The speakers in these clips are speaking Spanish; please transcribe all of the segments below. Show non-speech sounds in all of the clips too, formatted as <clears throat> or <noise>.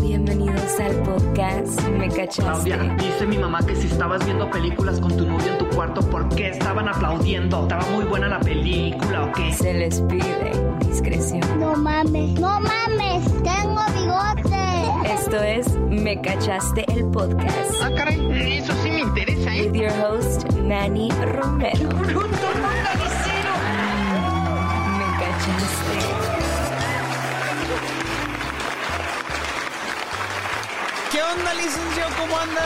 Bienvenidos al podcast Me Cachaste. Claudia, dice mi mamá que si estabas viendo películas con tu novio en tu cuarto, ¿por qué estaban aplaudiendo? ¿Estaba muy buena la película o qué? Se les pide discreción. No mames, no mames, tengo bigote. Esto es Me Cachaste el podcast. Ah, caray, eso sí me interesa, ¿eh? With your host, Manny Romero. Me Cachaste. ¿Qué onda, licenciado? ¿Cómo anda?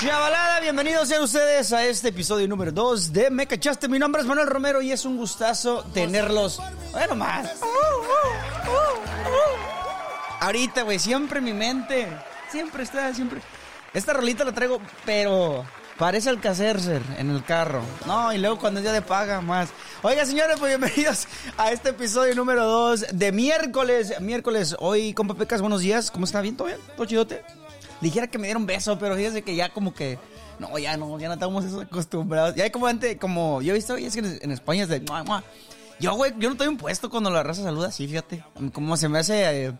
Chavalada, bienvenidos sean ustedes a este episodio número 2 de Me Cachaste. Mi nombre es Manuel Romero y es un gustazo tenerlos. Bueno, más. Ahorita, güey, siempre en mi mente. Siempre está, siempre. Esta rolita la traigo, pero parece el cacercer en el carro. No, y luego cuando es día de paga, más. Oiga, señores, pues bienvenidos a este episodio número 2 de miércoles. Miércoles, hoy, compa Pecas, buenos días. ¿Cómo está? ¿Bien? ¿Todo bien? ¿Todo chidote? Dijera que me dieron beso, pero fíjese que ya como que. No, ya no, ya no estamos acostumbrados. Ya hay como antes, como. Yo he visto, y es que en, España es de. mua. Yo, güey, yo no estoy impuesto cuando la raza saluda así, fíjate. Como se me hace. eh,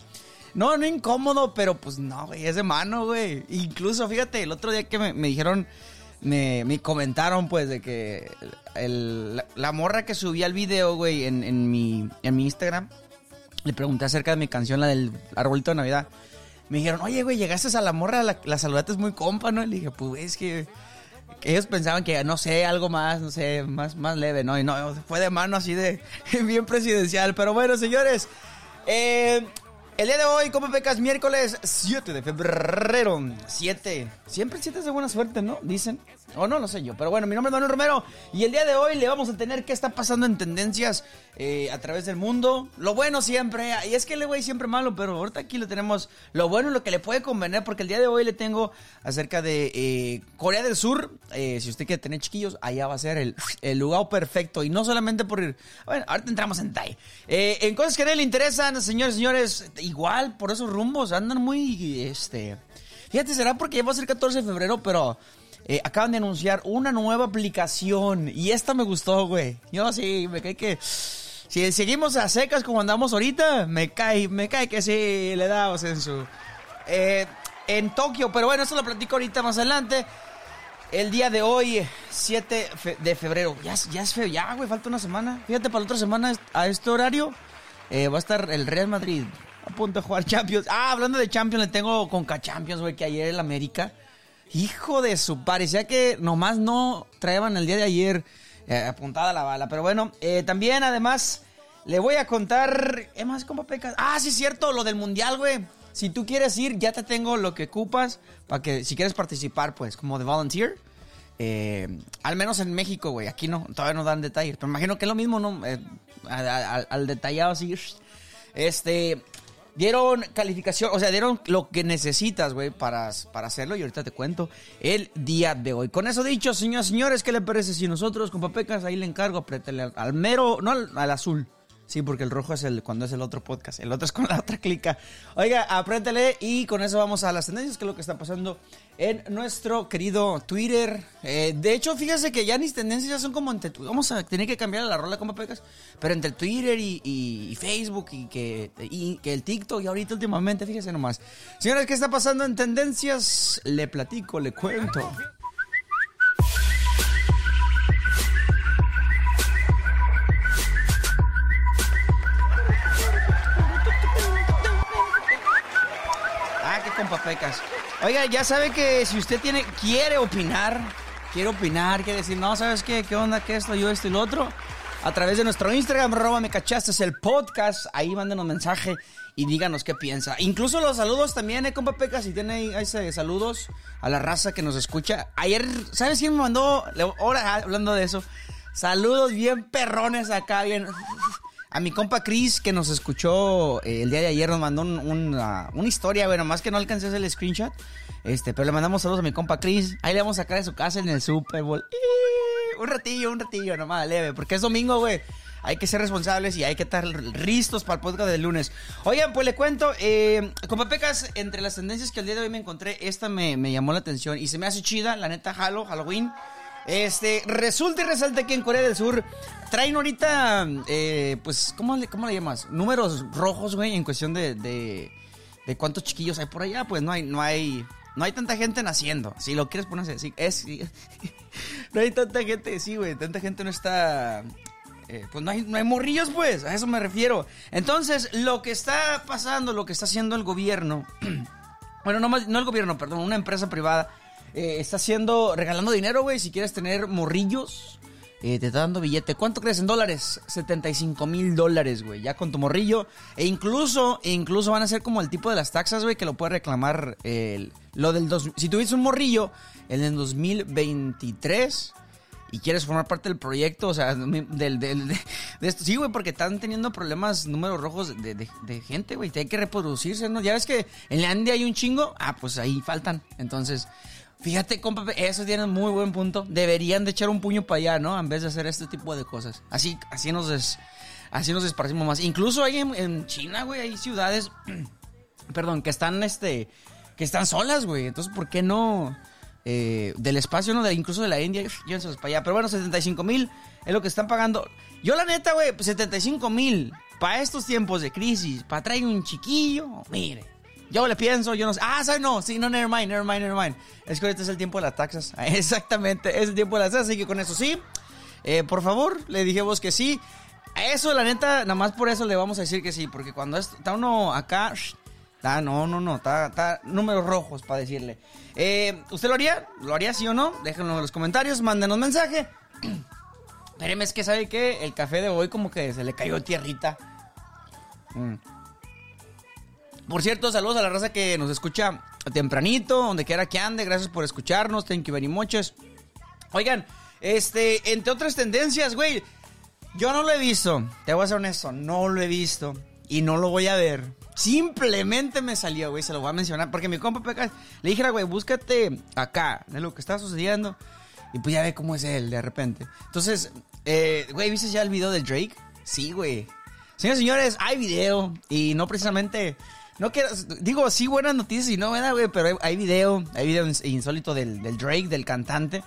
no, no incómodo, pero pues no, güey, es de mano, güey. Incluso, fíjate, el otro día que me, me dijeron, me, me comentaron, pues, de que el- la, morra que subía el video, güey, en, en, mi, en mi Instagram, le pregunté acerca de mi canción, la del arbolito de Navidad. Me dijeron, oye, güey, llegaste a la morra, la, la saludaste muy compa, ¿no? Y le dije, pues, es que... que ellos pensaban que, no sé, algo más, no sé, más, más leve, ¿no? Y no, fue de mano así de <laughs> bien presidencial. Pero bueno, señores, eh, el día de hoy, como pecas, miércoles 7 de febrero. 7. Siempre el 7 es de buena suerte, ¿no? Dicen. O no, lo sé yo. Pero bueno, mi nombre es Manuel Romero. Y el día de hoy le vamos a tener qué está pasando en tendencias eh, a través del mundo. Lo bueno siempre. Y es que el güey siempre malo, pero ahorita aquí le tenemos lo bueno y lo que le puede convenir. Porque el día de hoy le tengo acerca de eh, Corea del Sur. Eh, si usted quiere tener chiquillos, allá va a ser el, el lugar perfecto. Y no solamente por ir. Bueno, ahorita entramos en Tai. En cosas que a nadie le interesan, señores, señores, igual por esos rumbos andan muy. Este. Fíjate, será porque ya a ser 14 de febrero, pero. Eh, acaban de anunciar una nueva aplicación. Y esta me gustó, güey. Yo sí, me cae que. Si seguimos a secas como andamos ahorita, me cae, me cae que sí, le damos en su. En Tokio, pero bueno, eso lo platico ahorita más adelante. El día de hoy, 7 fe- de febrero. Ya, ya es feo, ya, güey, falta una semana. Fíjate, para la otra semana, a este horario, eh, va a estar el Real Madrid a punto de jugar Champions. Ah, hablando de Champions, le tengo con Champions, güey, que ayer el América. Hijo de su, parecía que nomás no traían el día de ayer eh, apuntada la bala. Pero bueno, eh, también además le voy a contar. ¿Qué más, compa Pecas? Ah, sí, es cierto, lo del mundial, güey. Si tú quieres ir, ya te tengo lo que ocupas para que si quieres participar, pues, como de volunteer. Eh, al menos en México, güey. Aquí no, todavía no dan detalles. Pero imagino que es lo mismo, ¿no? Al, al detallado así. Este. Dieron calificación, o sea, dieron lo que necesitas, güey, para, para hacerlo. Y ahorita te cuento el día de hoy. Con eso dicho, señores, señores, ¿qué le parece si nosotros con papecas ahí le encargo? Apriétale al, al mero, no al azul. Sí, porque el rojo es el cuando es el otro podcast. El otro es con la otra clica. Oiga, apriétale y con eso vamos a las tendencias, que es lo que está pasando en nuestro querido Twitter. Eh, de hecho, fíjese que ya mis tendencias ya son como entre... Vamos a tener que cambiar la rola como pecas. Pero entre Twitter y, y- y Facebook y que, y que el TikTok y ahorita últimamente, fíjese nomás. Señores, ¿qué está pasando en tendencias? Le platico, le cuento. Oiga, ya sabe que si usted tiene, quiere opinar, quiere opinar, quiere decir, no, ¿sabes qué? ¿Qué onda? ¿Qué esto? Yo esto y lo otro. A través de nuestro Instagram, arroba me cachaste, es el podcast. Ahí mándenos mensaje y díganos qué piensa. Incluso los saludos también, eh, compa Pecas, si tiene ahí saludos a la raza que nos escucha. Ayer, ¿sabes quién me mandó? Ahora, ah, hablando de eso, saludos bien perrones acá, bien... A mi compa Chris, que nos escuchó eh, el día de ayer, nos mandó un- una, una historia, bueno, más que no alcancé el screenshot. Este, pero le mandamos saludos a mi compa Chris. Ahí le vamos a sacar de su casa en el Super Bowl. Un ratillo, un ratillo, nomás, leve, porque es domingo, güey. Hay que ser responsables y hay que estar listos para el podcast del lunes. Oigan, pues le cuento, eh, Pecas, entre las tendencias que el día de hoy me encontré, esta me, me llamó la atención y se me hace chida, la neta, Halo, Halloween. Este, resulta y resalta que en Corea del Sur traen ahorita, eh, pues, ¿cómo le, ¿cómo le llamas? Números rojos, güey, en cuestión de, de, de cuántos chiquillos hay por allá. Pues no hay, no hay, no hay tanta gente naciendo. Si lo quieres poner así, es, <laughs> no hay tanta gente, sí, güey, tanta gente no está... eh, pues no hay, no hay morrillos, pues, a eso me refiero. Entonces, lo que está pasando, lo que está haciendo el gobierno, <clears throat> bueno, no, más, no el gobierno, perdón, una empresa privada, eh, está haciendo, regalando dinero, güey, si quieres tener morrillos, eh, te está dando billete. ¿Cuánto crees en dólares? 75 mil dólares, güey, ya con tu morrillo. E incluso, e incluso van a ser como el tipo de las taxas, güey, que lo puede reclamar lo del dos, si tuviste un morrillo en el 2023 y quieres formar parte del proyecto, o sea, del, del- de, de esto. Sí, güey, porque están teniendo problemas, números rojos de, de- de gente, güey. Hay que reproducirse, ¿no? Ya ves que en la India hay un chingo. Ah, pues ahí faltan. Entonces, fíjate, compa, eso tiene muy buen punto. Deberían de echar un puño para allá, ¿no? En vez de hacer este tipo de cosas. Así, así nos des- así nos esparcimos más. Incluso hay en, China, güey, hay ciudades, <clears throat> perdón, que están, este, que están solas, güey. Entonces, ¿por qué no? eh, del espacio, ¿no? Incluso de la India, llévenselos para allá. Pero bueno, 75 mil es lo que están pagando. Yo, la neta, güey, pues 75 mil para estos tiempos de crisis, para traer un chiquillo, mire. Yo le pienso, yo no sé. Ah, ¿sabes? No, sí, no, never mind, never mind. Es que ahorita es el tiempo de las taxas. <laughs> Exactamente, es el tiempo de las taxas, así que con eso sí. Eh, por favor, le dijimos que sí. Eso, la neta, nada más por eso le vamos a decir que sí, porque cuando es- está uno acá, está, no, no, no, está, está números rojos para decirle. Eh, ¿Usted lo haría? ¿Lo haría sí o no? Déjenlo en los comentarios, mándenos mensaje. <clears throat> Espéreme, es que sabe que el café de hoy como que se le cayó tierrita. Mm. Por cierto, saludos a la raza que nos escucha tempranito, donde quiera que ande. Gracias por escucharnos. Thank you very much. Oigan, este, entre otras tendencias, güey. Yo no lo he visto. Te voy a ser honesto. No lo he visto. Y no lo voy a ver. Simplemente me salió, güey. Se lo voy a mencionar. Porque mi compa Pecas le dije, güey, búscate acá de lo que está sucediendo. Y pues ya ve cómo es él de repente. Entonces, eh, güey, ¿viste ya el video de Drake? Sí, güey. Señores señores, hay video. Y no precisamente. No quiero. Digo, sí, buenas noticias y no, ¿verdad, güey? Pero hay, video. Hay video ins- insólito del, del Drake, del cantante.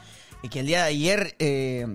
Que el día de ayer. eh,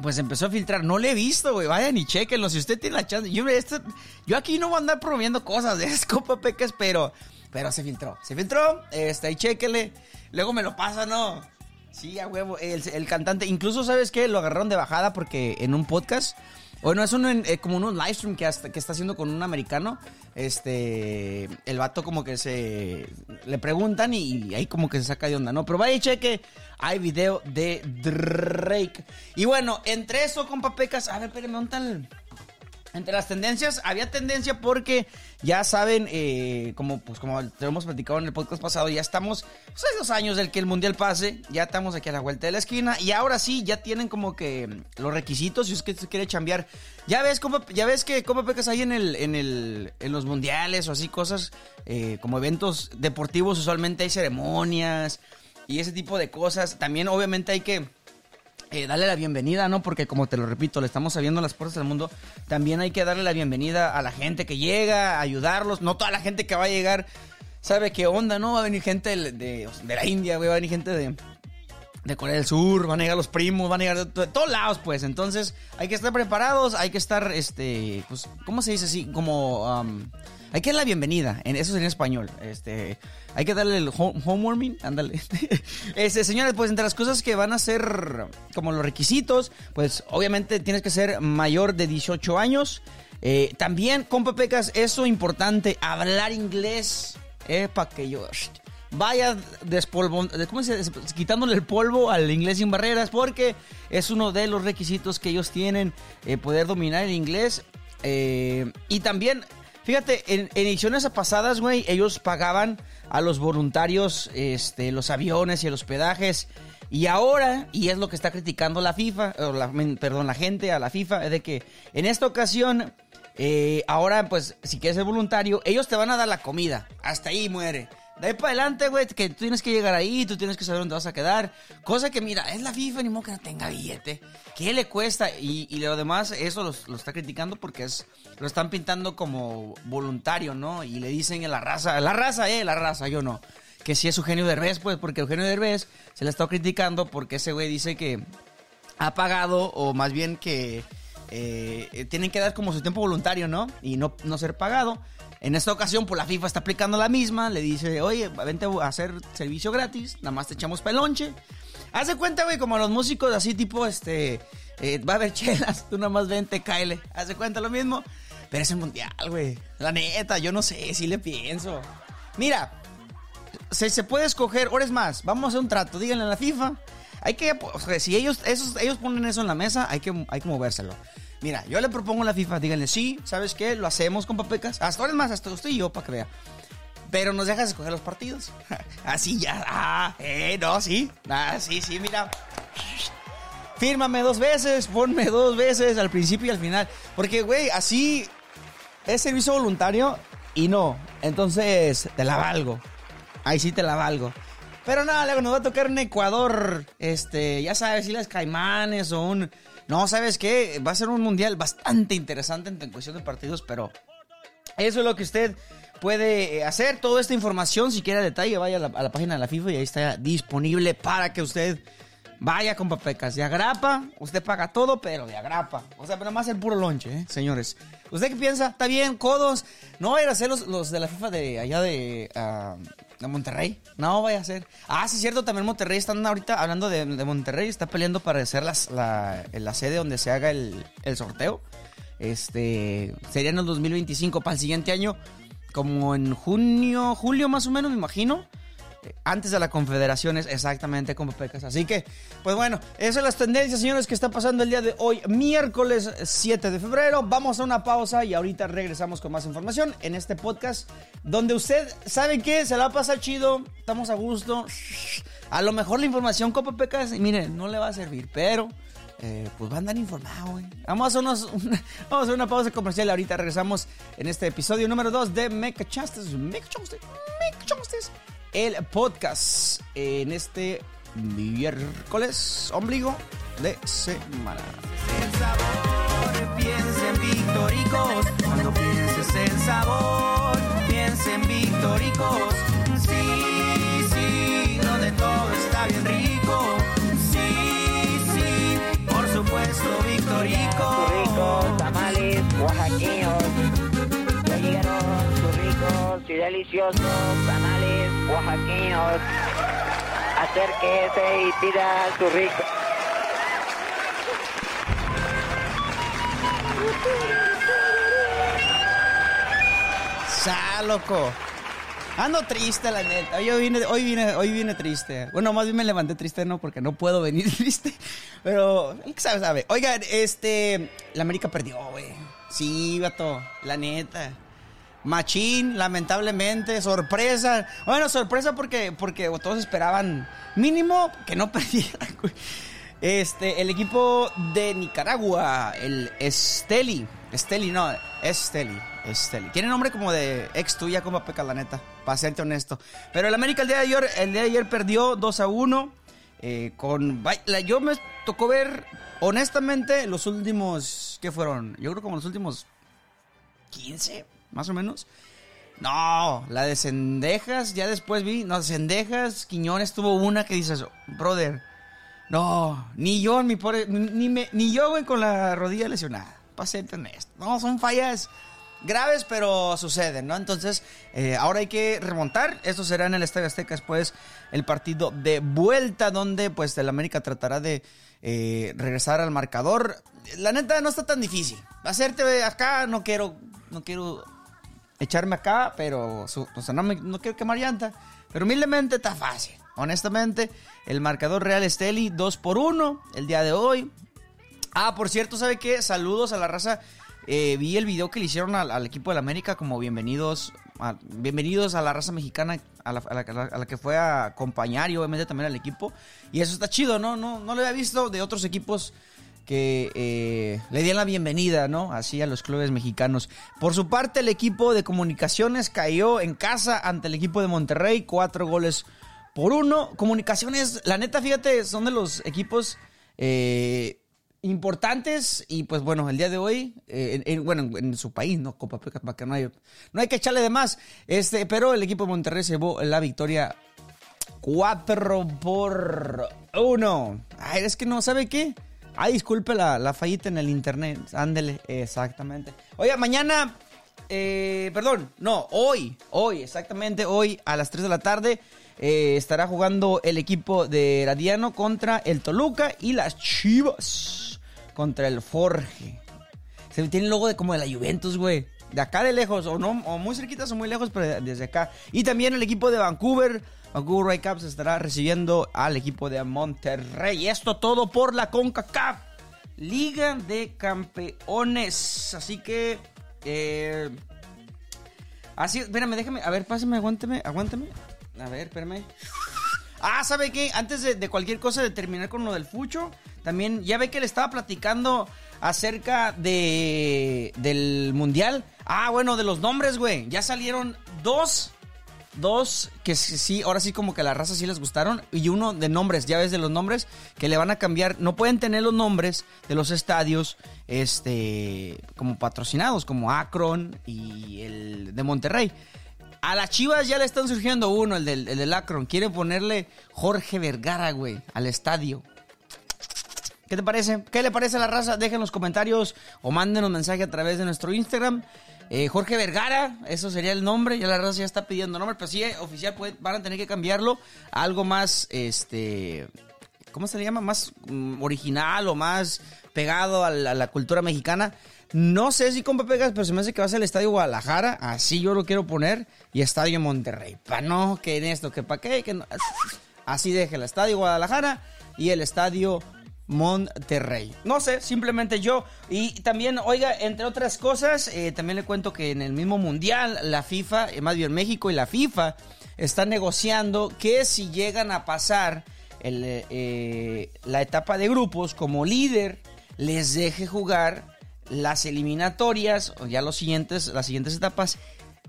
pues empezó a filtrar. No lo he visto, güey. Vayan y chequenlo. Si usted tiene la chance. Yo, esto- yo aquí no voy a andar promoviendo cosas de Escopa <laughs> Pecas, pero. Pero se filtró. Se filtró. Este, ahí chequele. Luego me lo pasa, ¿no? Sí, a huevo. El, el cantante. Incluso, ¿sabes qué? Lo agarraron de bajada porque en un podcast. Bueno, es un, en- eh, como un live stream que, está haciendo con un americano. Este. El vato como que se. Le preguntan y, ahí como que se saca de onda, ¿no? Pero vaya y cheque. Hay video de Drake. Y bueno, entre eso, compa Pecas. A ver, espérenme, ¿dónde está entre las tendencias, había tendencia porque ya saben, eh, como pues como te hemos platicado en el podcast pasado, ya estamos pues, dos años del que el mundial pase, ya estamos aquí a la vuelta de la esquina y ahora sí ya tienen como que los requisitos si es que se quiere chambear. Ya ves cómo, ya ves que como pecas ahí en el, en el, en los mundiales o así cosas eh, como eventos deportivos usualmente hay ceremonias y ese tipo de cosas. También obviamente hay que eh, darle la bienvenida, ¿no? Porque como te lo repito, le estamos abriendo las puertas del mundo. También hay que darle la bienvenida a la gente que llega, ayudarlos. No toda la gente que va a llegar sabe qué onda, ¿no? Va a venir gente de, de- la India, güey, va a venir gente de, de Corea del Sur, van a llegar los primos, van a llegar de todos lados, pues. Entonces, hay que estar preparados, hay que estar, este, pues, ¿cómo se dice así? Como, um, hay que dar la bienvenida, en eso sería en español. Este, hay que darle el home, homewarming, ándale. <laughs> Este, señores, pues, entre las cosas que van a ser como los requisitos, pues, obviamente tienes que ser mayor de 18 años. Eh, también, compa Pecas, eso importante, hablar inglés. Eh, para que yo vaya despolvo, ¿cómo se dice? quitándole el polvo al inglés sin barreras, porque es uno de los requisitos que ellos tienen, eh, poder dominar el inglés. Eh, y también, fíjate, en, en ediciones pasadas, güey, ellos pagaban a los voluntarios este, los aviones y el hospedajes. Y ahora, y es lo que está criticando la FIFA, o perdón, la gente a la FIFA, es de que en esta ocasión, eh, ahora pues si quieres ser voluntario, ellos te van a dar la comida. Hasta ahí muere. De ahí para adelante, güey, que tú tienes que llegar ahí, tú tienes que saber dónde vas a quedar. Cosa que, mira, es la FIFA, ni modo que no tenga billete. ¿Qué le cuesta? Y, y lo demás, eso lo, está criticando porque es lo están pintando como voluntario, ¿no? Y le dicen a la raza, la raza, eh, la raza, yo no. que sí es Eugenio Derbez, pues, porque Eugenio Derbez se le está criticando porque ese güey dice que ha pagado, o más bien que eh, tienen que dar como su tiempo voluntario, ¿no? Y no, no ser pagado. En esta ocasión, pues la FIFA está aplicando la misma. Le dice, oye, vente a hacer servicio gratis, nada más te echamos pelonche. Haz de cuenta, güey, como los músicos así, tipo, este, eh, va a haber <laughs> chelas, tú nada más vente, cáele. Haz de cuenta lo mismo. Pero es el mundial, güey. La neta, yo no sé, si le pienso. Mira, se, se puede escoger, ahora es más, vamos a hacer un trato, díganle a la FIFA. Hay que, o sea, si ellos, esos, ellos ponen eso en la mesa, hay que, hay que. Mira, yo le propongo a la FIFA, díganle, sí, ¿sabes qué? Lo hacemos con papecas. Hasta ahora es más, hasta usted y yo, para que vea. Pero nos dejas escoger los partidos. <laughs> Así ya. Ah, eh, no, sí. Ah, sí, sí, mira. Fírmame dos veces, ponme dos veces al principio y al final. Porque, güey, así es servicio voluntario y no. Entonces, te la valgo. Ahí sí te la valgo. Pero nada, luego nos va a tocar un Ecuador, este, ya sabes, Islas Caimanes o un... No, ¿sabes qué? Va a ser un mundial bastante interesante en cuestión de partidos, pero eso es lo que usted puede eh, hacer. Toda esta información, si quiere detalle, vaya a la, página de la FIFA y ahí está disponible para que usted vaya con papecas. De agrapa, usted paga todo, pero de agrapa. O sea, pero más el puro lonche, ¿eh? señores. ¿Usted qué piensa? ¿Está bien? ¿Codos? ¿No vayan a ser los, los de la FIFA de allá de, ah, de Monterrey? No vaya a ser. Ah, sí, es cierto, también Monterrey están ahorita hablando de, Monterrey. Está peleando para ser la, la sede donde se haga el, el sorteo. Este, sería en el 2025 para el siguiente año, como en junio, julio más o menos, me imagino. Antes de la confederación es exactamente como pecas. Así que, pues bueno, esas son las tendencias, señores, que está pasando el día de hoy, miércoles 7 de febrero. Vamos a una pausa y ahorita regresamos con más información en este podcast, donde usted, ¿sabe qué? Se la va a pasar chido, estamos a gusto. A lo mejor la información Copa Pecas, mire, no le va a servir, pero eh, pues va a andar informado, güey. Vamos a, hacer unos- una, <laughs> vamos a hacer una pausa comercial. Ahorita regresamos en este episodio número 2 de Me Cachastes. Me Cachastes. Me Cachastes. El podcast en este miércoles ombligo de semana. El sabor, piensa en Victoricos. Cuando pienses en sabor, piensa en Victoricos. Sí, sí, donde todo está bien rico. Por supuesto, Victoricos. ricos, tamales, oaxaqueños. Ya llegaron sus ricos y deliciosos tamales oaxaqueños. Acérquese y pida su rico. Sa, loco. Ando triste, la neta. Hoy vine, hoy vine, hoy vine triste. Bueno, más bien me levanté triste, no, porque no puedo venir <laughs> triste. Pero, que sabe, sabe. Oigan, este. La América perdió, güey. Sí, vato. La neta. Machín, lamentablemente, sorpresa. Bueno, sorpresa porque, porque todos esperaban mínimo que no <laughs> perdieran. Este, el equipo de Nicaragua, el Esteli. Esteli, no, Esteli. Esteli. Tiene nombre como de ex tuya, como peca, la neta. Para honesto. Pero el América el día de ayer, el día de ayer perdió 2 a 1. Eh, con. Yo me tocó ver, honestamente, los últimos. ¿Qué fueron? Yo creo como los últimos 15, más o menos. No, la de Cendejas, ya después vi, no, Cendejas, Quiñones tuvo una que dices, brother, no, ni yo, mi pobre, ni, ni yo, güey, con la rodilla lesionada, para serte honesto. No, son fallas graves, pero suceden, ¿no? Entonces, eh, ahora hay que remontar, esto será en el Estadio Azteca después el partido de vuelta, donde pues el América tratará de eh, regresar al marcador. La neta no está tan difícil. Hacerte acá, no quiero, no quiero echarme acá, pero su- o sea, no, quiero quemar llanta. Pero humildemente está fácil. Honestamente, el marcador real Esteli 2 por 1 el día de hoy. Ah, por cierto, ¿sabe qué? Saludos a la raza. Eh, vi el video que le hicieron al, equipo del América como bienvenidos a, bienvenidos a la raza mexicana, a la que fue a acompañar y obviamente también al equipo. Y eso está chido, ¿no? No, no lo había visto de otros equipos que eh, le dieron la bienvenida, ¿no? Así a los clubes mexicanos. Por su parte, el equipo de comunicaciones cayó en casa ante el equipo de Monterrey, cuatro goles por uno. Comunicaciones, la neta, fíjate, son de los equipos eh, importantes y pues bueno, el día de hoy, eh, en- en- bueno, en, su país, ¿no? Copa para que no hay, no hay que echarle de más. Este, pero el equipo de Monterrey se llevó la victoria 4 por 1. Ay, es que no, ¿sabe qué? Ay, disculpe la, la fallita en el internet. Ándele, exactamente. Oiga, mañana, eh, perdón, no, hoy, hoy, exactamente hoy a las 3 de la tarde eh, estará jugando el equipo de Radiano contra el Toluca y las Chivas contra el Forge. Se tiene el logo de como de la Juventus, güey. De acá de lejos, o no, o muy cerquitas o muy lejos, pero desde acá. Y también el equipo de Vancouver, Vancouver Whitecaps estará recibiendo al equipo de Monterrey. Esto todo por la CONCACAF, Liga de Campeones. Así que, eh, así, espérame, déjame, a ver, pásame, aguántame, aguántame. A ver, espérame. Ah, ¿sabe qué? Antes de, de, cualquier cosa de terminar con lo del Fucho, también ya ve que le estaba platicando acerca de del Mundial. Ah, bueno, de los nombres, güey. Ya salieron dos, dos que sí, ahora sí como que a la raza sí les gustaron. Y uno de nombres, ya ves de los nombres, que le van a cambiar. No pueden tener los nombres de los estadios, este, como patrocinados, como Akron y el de Monterrey. A las Chivas ya le están surgiendo uno, el del, el del Akron. Quiere ponerle Jorge Vergara, güey, al estadio. ¿Qué te parece? ¿Qué le parece a la raza? Dejen los comentarios o mándenos mensaje a través de nuestro Instagram. Eh, Jorge Vergara, eso sería el nombre. Ya la raza ya está pidiendo nombre, pero sí, eh, oficial, van a tener que cambiarlo a algo más, este, ¿cómo se le llama? Más um, original o más pegado a la, cultura mexicana. No sé si con Pegas, pero se me hace que va a ser el Estadio Guadalajara. Así yo lo quiero poner. Y Estadio Monterrey. Para no, que en esto, que para qué, que no. Así deje el Estadio Guadalajara y el Estadio Monterrey. No sé, simplemente yo. Y también, oiga, entre otras cosas, eh, también le cuento que en el mismo mundial, la FIFA, eh, más bien México y la FIFA, están negociando que si llegan a pasar el, eh, la etapa de grupos como líder, les deje jugar las eliminatorias, o ya los siguientes, las siguientes etapas,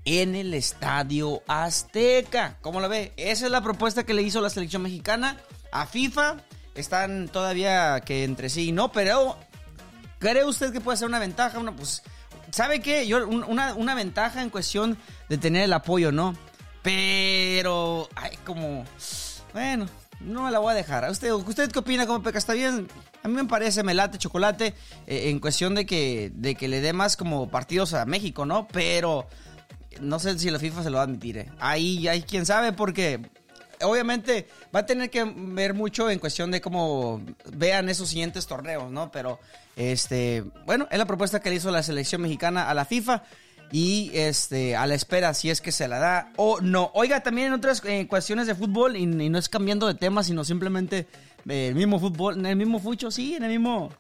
en el Estadio Azteca. ¿Cómo lo ve? Esa es la propuesta que le hizo la selección mexicana a FIFA están todavía que entre sí no, pero ¿cree usted que puede ser una ventaja? Una, pues, ¿sabe qué? Yo, una, una, ventaja en cuestión de tener el apoyo, ¿no? Pero, ay, como, bueno, no me la voy a dejar. ¿Usted, ¿Usted qué opina? ¿Cómo peca? ¿Está bien? A mí me parece, me late chocolate eh, en cuestión de que, de que le dé más como partidos a México, ¿no? Pero no sé si la FIFA se lo va a admitir. ¿eh? Ahí hay quien sabe porque obviamente va a tener que ver mucho en cuestión de cómo vean esos siguientes torneos, ¿no? Pero, este, bueno, es la propuesta que le hizo la selección mexicana a la FIFA y este a la espera si es que se la da o no. Oiga, también en otras eh, cuestiones de fútbol y, no es cambiando de tema, sino simplemente eh, el mismo fútbol, en el mismo fucho, sí, en el mismo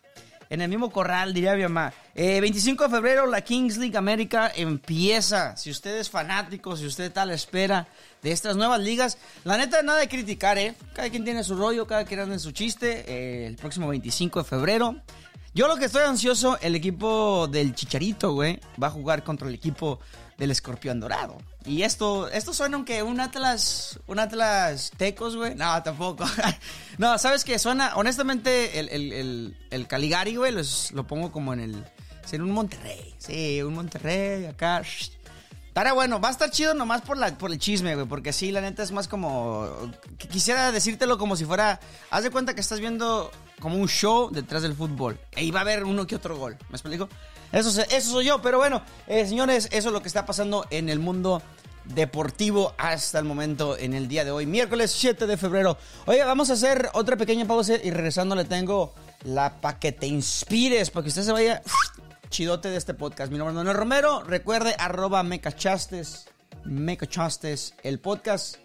en el mismo corral, diría mi mamá. Eh, 25 de febrero, la Kings League América empieza. Si usted es fanático, si usted está a la espera de estas nuevas ligas, la neta, nada de criticar, ¿eh? Cada quien tiene su rollo, cada quien anda en su chiste. Eh, el próximo 25 de febrero. Yo lo que estoy ansioso, el equipo del Chicharito, güey, va a jugar contra el equipo del Escorpión Dorado. Y esto, esto suena aunque un Atlas, un Atlas Tecos, güey. No, tampoco. <laughs> no, ¿sabes qué? Suena, honestamente, el, el, el, el Caligari, güey, lo pongo como en el, en un Monterrey. Sí, un Monterrey, acá. Estará bueno, va a estar chido nomás por, la, por el chisme, güey, porque sí, la neta es más como... Quisiera decírtelo como si fuera... Haz de cuenta que estás viendo como un show detrás del fútbol. Y va a haber uno que otro gol, ¿me explico? Eso, eso soy yo, pero bueno, eh, señores, eso es lo que está pasando en el mundo deportivo hasta el momento en el día de hoy, miércoles 7 de febrero. Oye, vamos a hacer otra pequeña pausa y regresando le tengo la pa' que te inspires, para que usted se vaya <sniffs> chidote de este podcast. Mi nombre es Manuel Romero, recuerde arroba mecachastes, mecachastes, el podcast.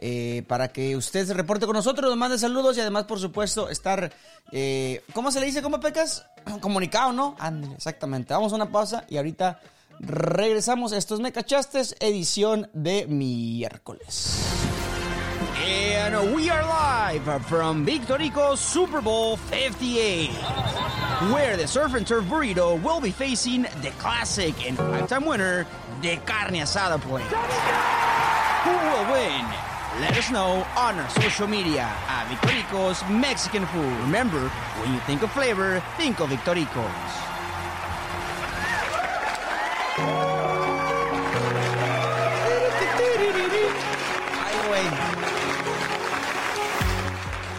Eh, para que usted se reporte con nosotros, nos mande saludos y además, por supuesto, estar, eh, ¿cómo se le dice? ¿Cómo pecas? <clears throat> Comunicado, ¿no? Ándale, exactamente. Vamos a una pausa y ahorita regresamos. Esto es Me Cachastes, edición de miércoles. And we are live from Victorico Super Bowl 58, where the Surf and Turf Burrito will be facing the classic and five-time winner, the Carne Asada Point. Who will win? Let us know on our social media at Victoricos Mexican Food. Remember, when you think of flavor, think of Victoricos.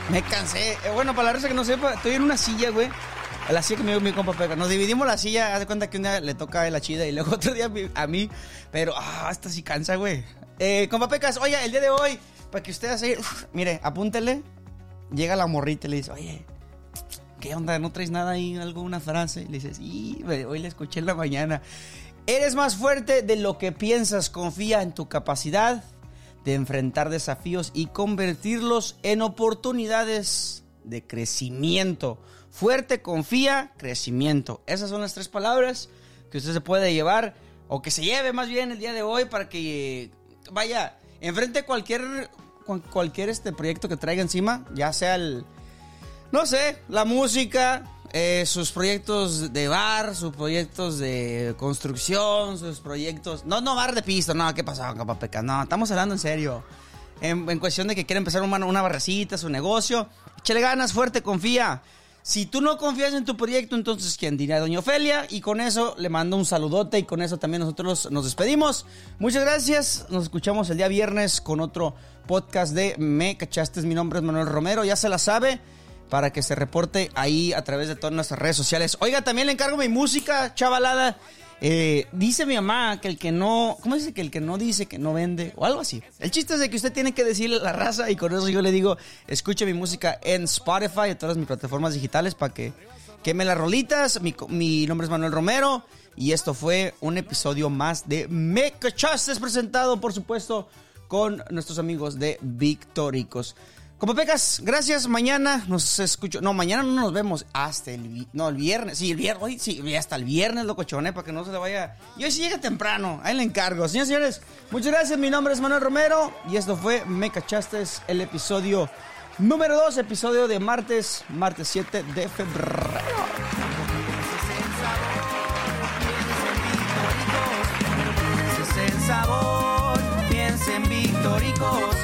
Me cansé. Eh, bueno, para la raza que no sepa, estoy en una silla, güey. La silla que me dio mi compa Peca. Nos dividimos la silla, haz de cuenta que un día le toca a la chida y luego <laughs> otro día a mí-. Pero, ah, esta sí cansa, güey. Eh, compa Pecas, oye, el día de hoy, para que usted así, mire, apúntele. Llega la morrita y le dice, oye, ¿qué onda? ¿No traes nada ahí, alguna frase? Y le dices, sí, hoy la escuché en la mañana. Eres más fuerte de lo que piensas. Confía en tu capacidad de enfrentar desafíos y convertirlos en oportunidades de crecimiento. Fuerte, confía, crecimiento. Esas son las tres palabras que usted se puede llevar o que se lleve más bien el día de hoy para que vaya, enfrente cualquier cual- cualquier este proyecto que traiga encima, ya sea el no sé, la música, eh, sus proyectos de bar, sus proyectos de construcción, sus proyectos... No, no, bar de pisto, no, ¿qué pasó, capaz peca? No, estamos hablando en serio. En, cuestión de que quiere empezar una, una barrecita, su negocio. Échale ganas, fuerte, confía. Si tú no confías en tu proyecto, entonces ¿quién diría Doña Ofelia? Y con eso le mando un saludote y con eso también nosotros nos despedimos. Muchas gracias. Nos escuchamos el día viernes con otro podcast de Me Cachaste. Mi nombre es Manuel Romero, ya se la sabe para que se reporte ahí a través de todas nuestras redes sociales. Oiga, también le encargo mi música, chavalada. Eh, dice mi mamá que el que no, ¿cómo dice? Que el que no dice que no vende o algo así. El chiste es de que usted tiene que decirle la raza y con eso yo le digo, escuche mi música en Spotify y todas mis plataformas digitales para que queme las rolitas. Mi, mi nombre es Manuel Romero y esto fue un episodio más de Me Cachastes presentado, por supuesto, con nuestros amigos de Victoricos. Como pecas, gracias. Mañana nos escucho. No, mañana no nos vemos. Hasta el. No, el viernes. Sí, el viernes. Hoy sí, hasta el viernes, locochone, para que no se le vaya. Y hoy sí llega temprano. Ahí le encargo. Señores, señores, muchas gracias. Mi nombre es Manuel Romero. Y esto fue Me Cachaste, el episodio número 2, episodio de martes, martes 7 de febrero. sabor, piensa en Victoricos.